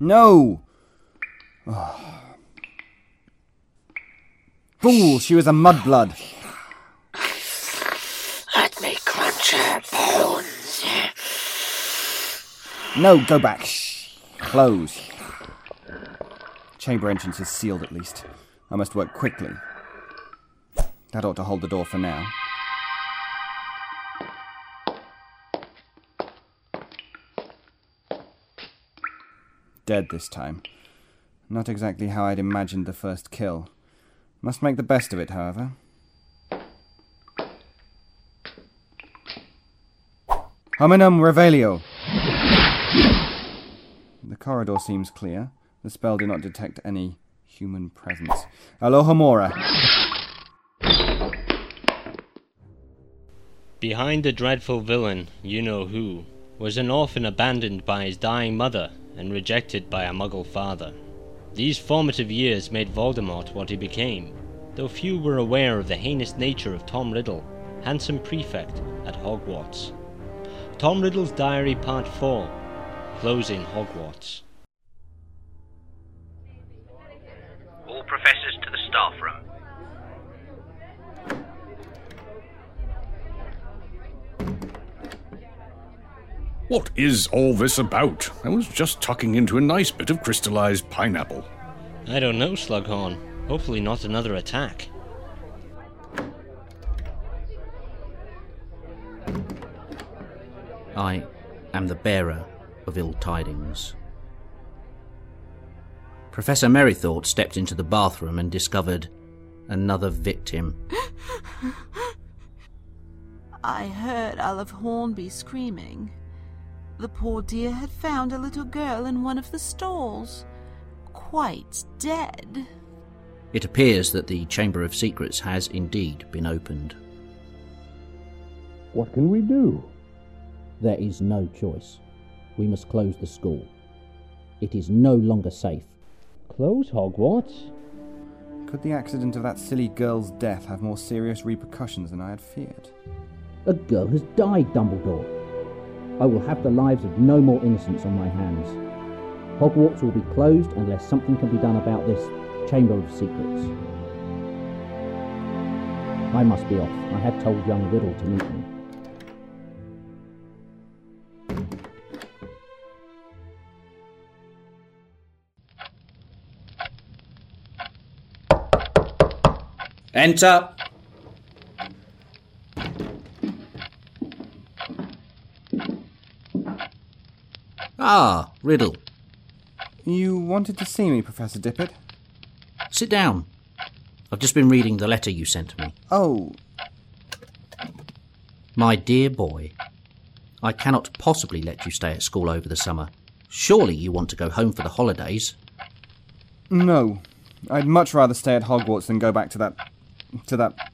No! Ah. Fool, she was a mudblood. Let me crunch her bones. No, go back. Close. Chamber entrance is sealed at least. I must work quickly. That ought to hold the door for now. Dead this time. Not exactly how I'd imagined the first kill. Must make the best of it, however. Homenum revelio. The corridor seems clear. The spell did not detect any human presence. Alohomora. Behind the dreadful villain, you know who, was an orphan abandoned by his dying mother and rejected by a muggle father. These formative years made Voldemort what he became, though few were aware of the heinous nature of Tom Riddle, handsome prefect at Hogwarts. Tom Riddle's Diary Part 4 Closing Hogwarts. What is all this about? I was just tucking into a nice bit of crystallized pineapple. I don't know, Slughorn. Hopefully, not another attack. I am the bearer of ill tidings. Professor Merrythought stepped into the bathroom and discovered another victim. I heard Olive Hornby screaming. The poor dear had found a little girl in one of the stalls, quite dead. It appears that the Chamber of Secrets has indeed been opened. What can we do? There is no choice. We must close the school. It is no longer safe. Close Hogwarts? Could the accident of that silly girl's death have more serious repercussions than I had feared? A girl has died, Dumbledore. I will have the lives of no more innocents on my hands. Hogwarts will be closed unless something can be done about this Chamber of Secrets. I must be off. I had told young Riddle to meet me. Enter! Ah, Riddle. You wanted to see me, Professor Dippet? Sit down. I've just been reading the letter you sent me. Oh, My dear boy, I cannot possibly let you stay at school over the summer. Surely you want to go home for the holidays. no. I'd much rather stay at Hogwarts than go back to that. to that.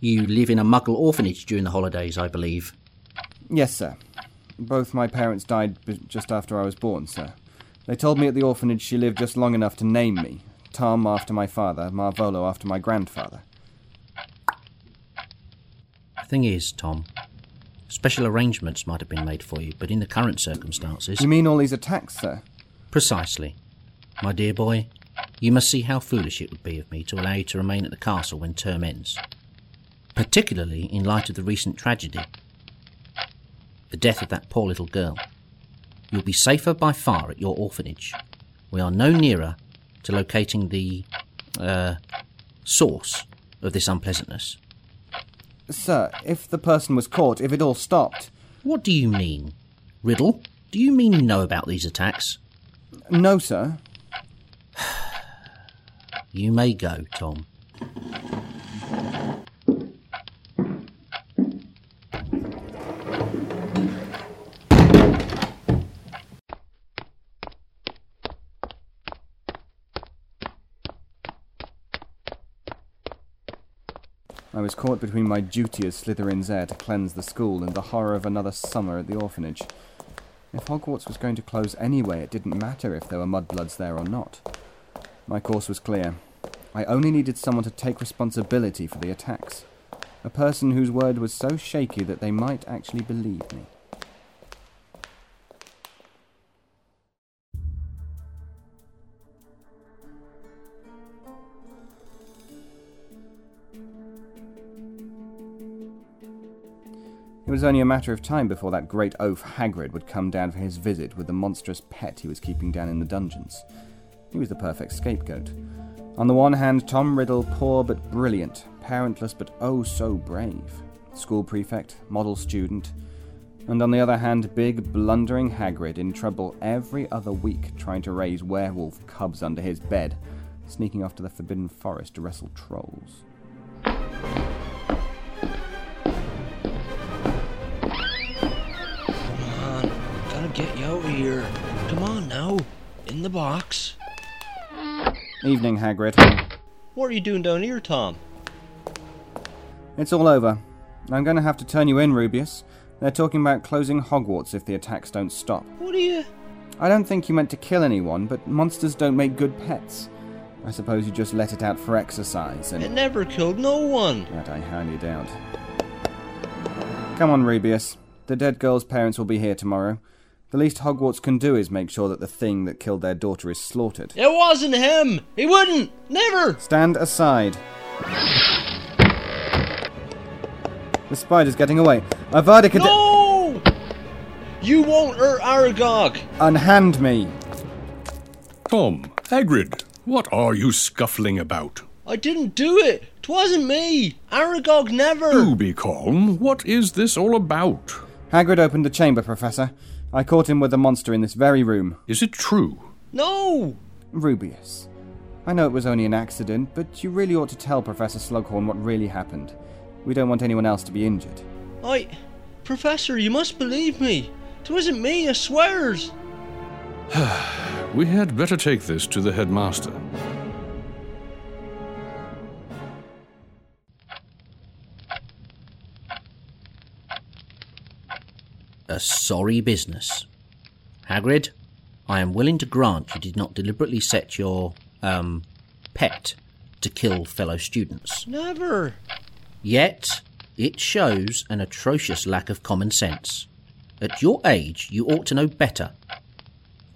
You live in a muggle orphanage during the holidays, I believe. Yes, sir. Both my parents died b- just after I was born, sir. They told me at the orphanage she lived just long enough to name me Tom after my father, Marvolo after my grandfather. The thing is, Tom, special arrangements might have been made for you, but in the current circumstances. You mean all these attacks, sir? Precisely. My dear boy, you must see how foolish it would be of me to allow you to remain at the castle when term ends. Particularly in light of the recent tragedy. The death of that poor little girl. You'll be safer by far at your orphanage. We are no nearer to locating the, uh, source of this unpleasantness. Sir, if the person was caught, if it all stopped. What do you mean? Riddle, do you mean you know about these attacks? No, sir. You may go, Tom. Was caught between my duty as Slytherin's heir to cleanse the school and the horror of another summer at the orphanage. If Hogwarts was going to close anyway, it didn't matter if there were mudbloods there or not. My course was clear. I only needed someone to take responsibility for the attacks. A person whose word was so shaky that they might actually believe me. Was only a matter of time before that great oaf Hagrid would come down for his visit with the monstrous pet he was keeping down in the dungeons. He was the perfect scapegoat. On the one hand, Tom Riddle, poor but brilliant, parentless but oh so brave, school prefect, model student, and on the other hand, big, blundering Hagrid in trouble every other week trying to raise werewolf cubs under his bed, sneaking off to the Forbidden Forest to wrestle trolls. Gotta get you out of here. Come on now, in the box. Evening, Hagrid. What are you doing down here, Tom? It's all over. I'm going to have to turn you in, Rubeus. They're talking about closing Hogwarts if the attacks don't stop. What are you? I don't think you meant to kill anyone, but monsters don't make good pets. I suppose you just let it out for exercise, and It never killed no one. that I highly doubt. Come on, Rubeus. The dead girl's parents will be here tomorrow. The least Hogwarts can do is make sure that the thing that killed their daughter is slaughtered. It wasn't him. He wouldn't. Never. Stand aside. The spider's getting away. Avada Kedavra. No! You won't hurt Aragog. Unhand me. Tom, Hagrid, what are you scuffling about? I didn't do it. Twasn't me. Aragog never. Do be calm. What is this all about? Hagrid opened the chamber, Professor. I caught him with the monster in this very room. Is it true? No. Rubeus. I know it was only an accident, but you really ought to tell Professor Slughorn what really happened. We don't want anyone else to be injured. I. Professor, you must believe me. Twasn't me, I swears. We had better take this to the headmaster. Sorry business. Hagrid, I am willing to grant you did not deliberately set your, um, pet to kill fellow students. Never. Yet, it shows an atrocious lack of common sense. At your age, you ought to know better.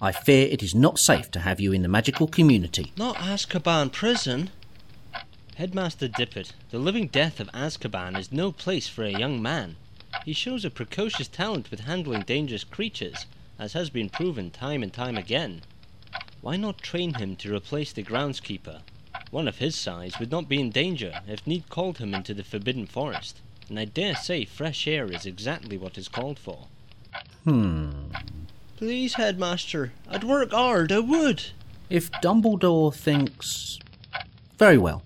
I fear it is not safe to have you in the magical community. Not Azkaban prison. Headmaster Dippet, the living death of Azkaban is no place for a young man. He shows a precocious talent with handling dangerous creatures, as has been proven time and time again. Why not train him to replace the groundskeeper? One of his size would not be in danger if need called him into the Forbidden Forest, and I dare say fresh air is exactly what is called for. Hmm. Please, Headmaster, I'd work hard, I would. If Dumbledore thinks. Very well.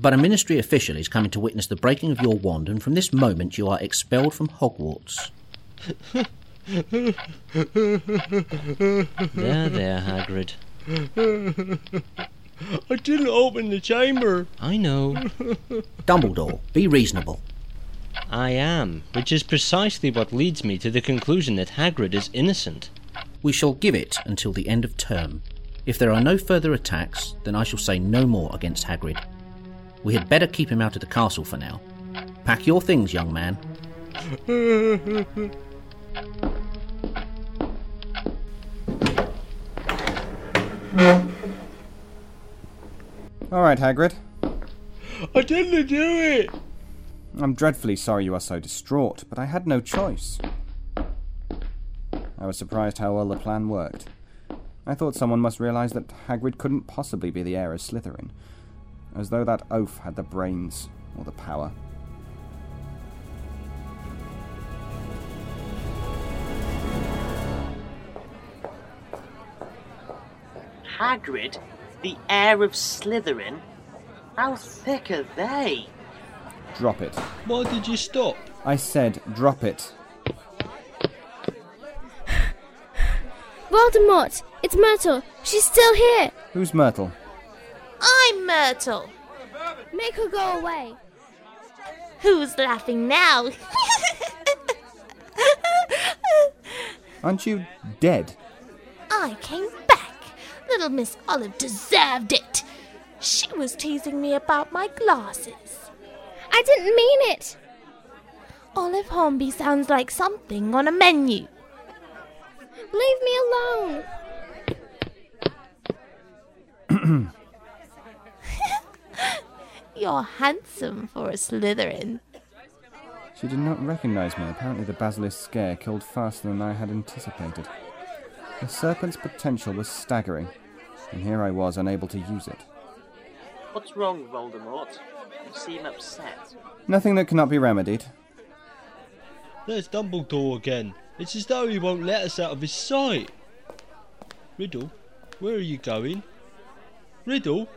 But a ministry official is coming to witness the breaking of your wand, and from this moment you are expelled from Hogwarts. There, there, Hagrid. I didn't open the chamber. I know. Dumbledore, be reasonable. I am, which is precisely what leads me to the conclusion that Hagrid is innocent. We shall give it until the end of term. If there are no further attacks, then I shall say no more against Hagrid. We had better keep him out of the castle for now. Pack your things, young man. All right, Hagrid. I didn't do it. I'm dreadfully sorry you are so distraught, but I had no choice. I was surprised how well the plan worked. I thought someone must realize that Hagrid couldn't possibly be the heir of Slytherin, as though that oaf had the brains or the power. Hagrid, the heir of Slytherin? How thick are they? Drop it. Why did you stop? I said drop it. Voldemort! It's Myrtle! She's still here! Who's Myrtle? I'm Myrtle. Make her go away! Who's laughing now? Aren't you dead? I came back. Little Miss Olive deserved it. She was teasing me about my glasses. I didn't mean it! Olive Hornby sounds like something on a menu. Leave me alone! You're handsome for a Slytherin. She did not recognize me. Apparently, the basilisk scare killed faster than I had anticipated. The serpent's potential was staggering, and here I was unable to use it. What's wrong, Voldemort? You seem upset. Nothing that cannot be remedied. There's Dumbledore again. It's as though he won't let us out of his sight. Riddle, where are you going? Riddle?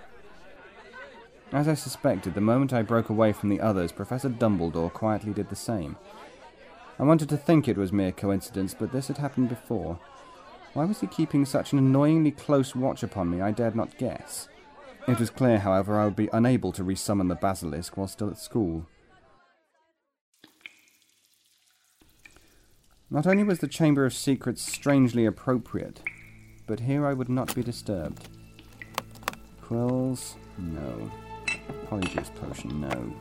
As I suspected, the moment I broke away from the others, Professor Dumbledore quietly did the same. I wanted to think it was mere coincidence, but this had happened before. Why was he keeping such an annoyingly close watch upon me, I dared not guess. It was clear, however, I would be unable to resummon the basilisk while still at school. Not only was the Chamber of Secrets strangely appropriate, but here I would not be disturbed. Quills? No. Polyjuice potion? No.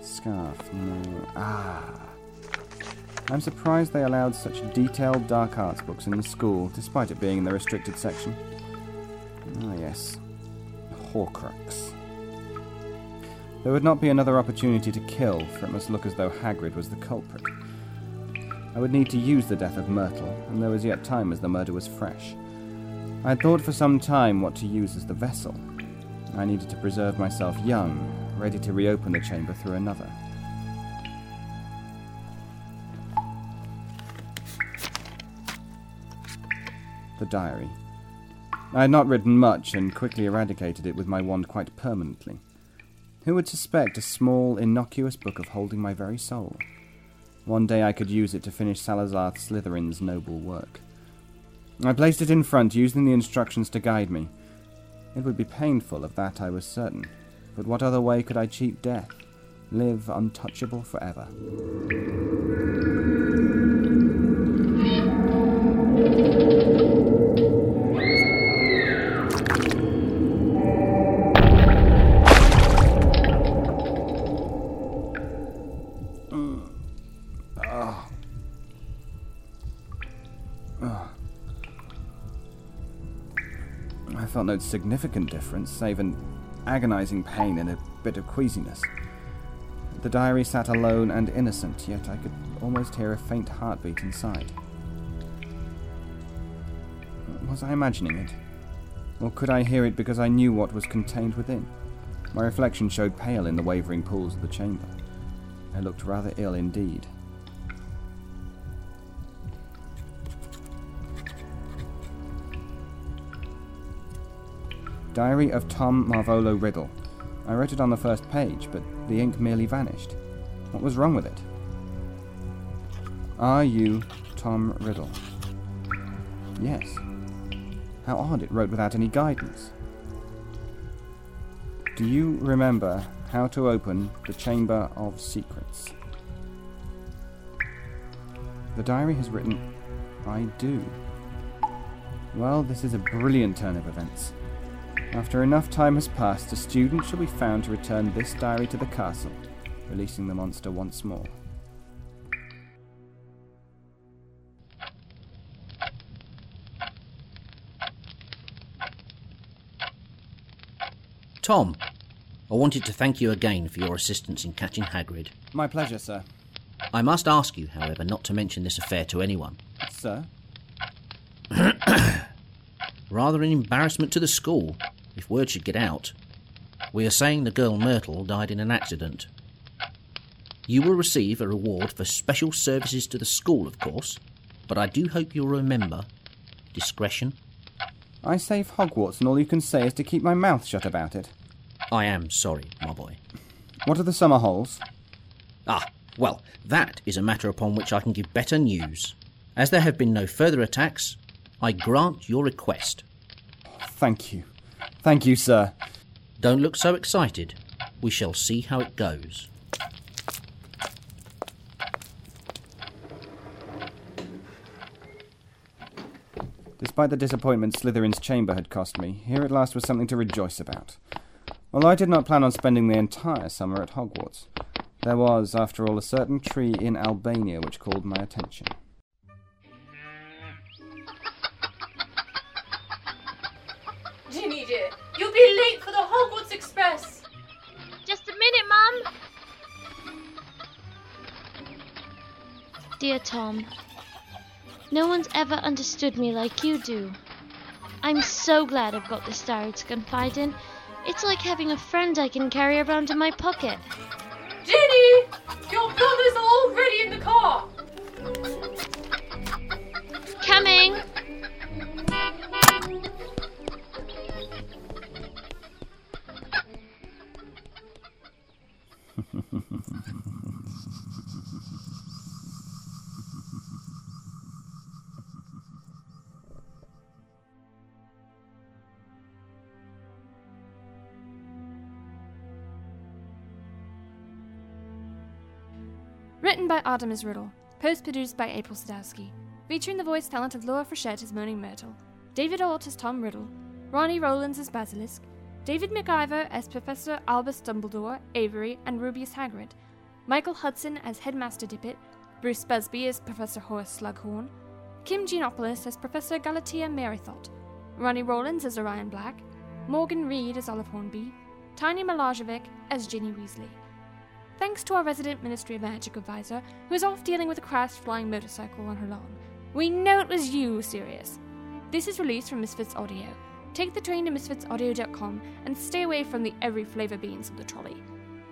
Scarf? No. Ah. I'm surprised they allowed such detailed dark arts books in the school, despite it being in the restricted section. Ah, yes. Horcrux. There would not be another opportunity to kill, for it must look as though Hagrid was the culprit. I would need to use the death of Myrtle, and there was yet time as the murder was fresh. I had thought for some time what to use as the vessel. I needed to preserve myself young, ready to reopen the chamber through another. The diary. I had not written much and quickly eradicated it with my wand quite permanently. Who would suspect a small, innocuous book of holding my very soul? One day I could use it to finish Salazar Slytherin's noble work. I placed it in front, using the instructions to guide me. It would be painful, of that I was certain, but what other way could I cheat death? Live untouchable forever. Felt no significant difference, save an agonizing pain and a bit of queasiness. The diary sat alone and innocent, yet I could almost hear a faint heartbeat inside. Was I imagining it? Or could I hear it because I knew what was contained within? My reflection showed pale in the wavering pools of the chamber. I looked rather ill indeed. Diary of Tom Marvolo Riddle. I wrote it on the first page, but the ink merely vanished. What was wrong with it? Are you Tom Riddle? Yes. How odd it wrote without any guidance. Do you remember how to open the Chamber of Secrets? The diary has written, I do. Well, this is a brilliant turn of events. After enough time has passed, a student shall be found to return this diary to the castle, releasing the monster once more. Tom, I wanted to thank you again for your assistance in catching Hagrid. My pleasure, sir. I must ask you, however, not to mention this affair to anyone. Sir? Rather an embarrassment to the school, if word should get out. We are saying the girl Myrtle died in an accident. You will receive a reward for special services to the school, of course, but I do hope you'll remember discretion. I save Hogwarts, and all you can say is to keep my mouth shut about it. I am sorry, my boy. What are the summer holes? Ah, well, that is a matter upon which I can give better news. As there have been no further attacks, I grant your request. Thank you. Thank you, sir. Don't look so excited. We shall see how it goes. Despite the disappointment Slytherin's chamber had cost me, here at last was something to rejoice about. Although I did not plan on spending the entire summer at Hogwarts, there was, after all, a certain tree in Albania which called my attention. Be late for the Hogwarts Express. Just a minute, Mum. Dear Tom, no one's ever understood me like you do. I'm so glad I've got this diary to confide in. It's like having a friend I can carry around in my pocket. Ginny! Your brother's already in the car! Written by Artemis Riddle. Post produced by April Sadowski. Featuring the voice talent of Laura Frechette as Moaning Myrtle, David Alt as Tom Riddle, Ronnie Rollins as Basilisk, David McIver as Professor Albus Dumbledore, Avery, and Rubeus Hagrid, Michael Hudson as Headmaster Dippet, Bruce Busby as Professor Horace Slughorn, Kim Giannopoulos as Professor Galatea Merrythought, Ronnie Rollins as Orion Black, Morgan Reed as Olive Hornby, Tiny Milajevic as Ginny Weasley. Thanks to our resident Ministry of Magic advisor, who is off dealing with a crashed flying motorcycle on her lawn. We know it was you, Sirius. This is released from Misfits Audio. Take the train to misfitsaudio.com and stay away from the every flavor beans on the trolley.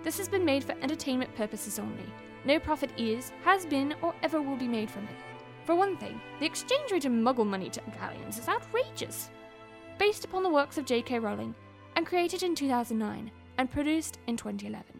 This has been made for entertainment purposes only. No profit is, has been, or ever will be made from it. For one thing, the exchange rate of muggle money to galleons is outrageous. Based upon the works of J.K. Rowling, and created in 2009, and produced in 2011.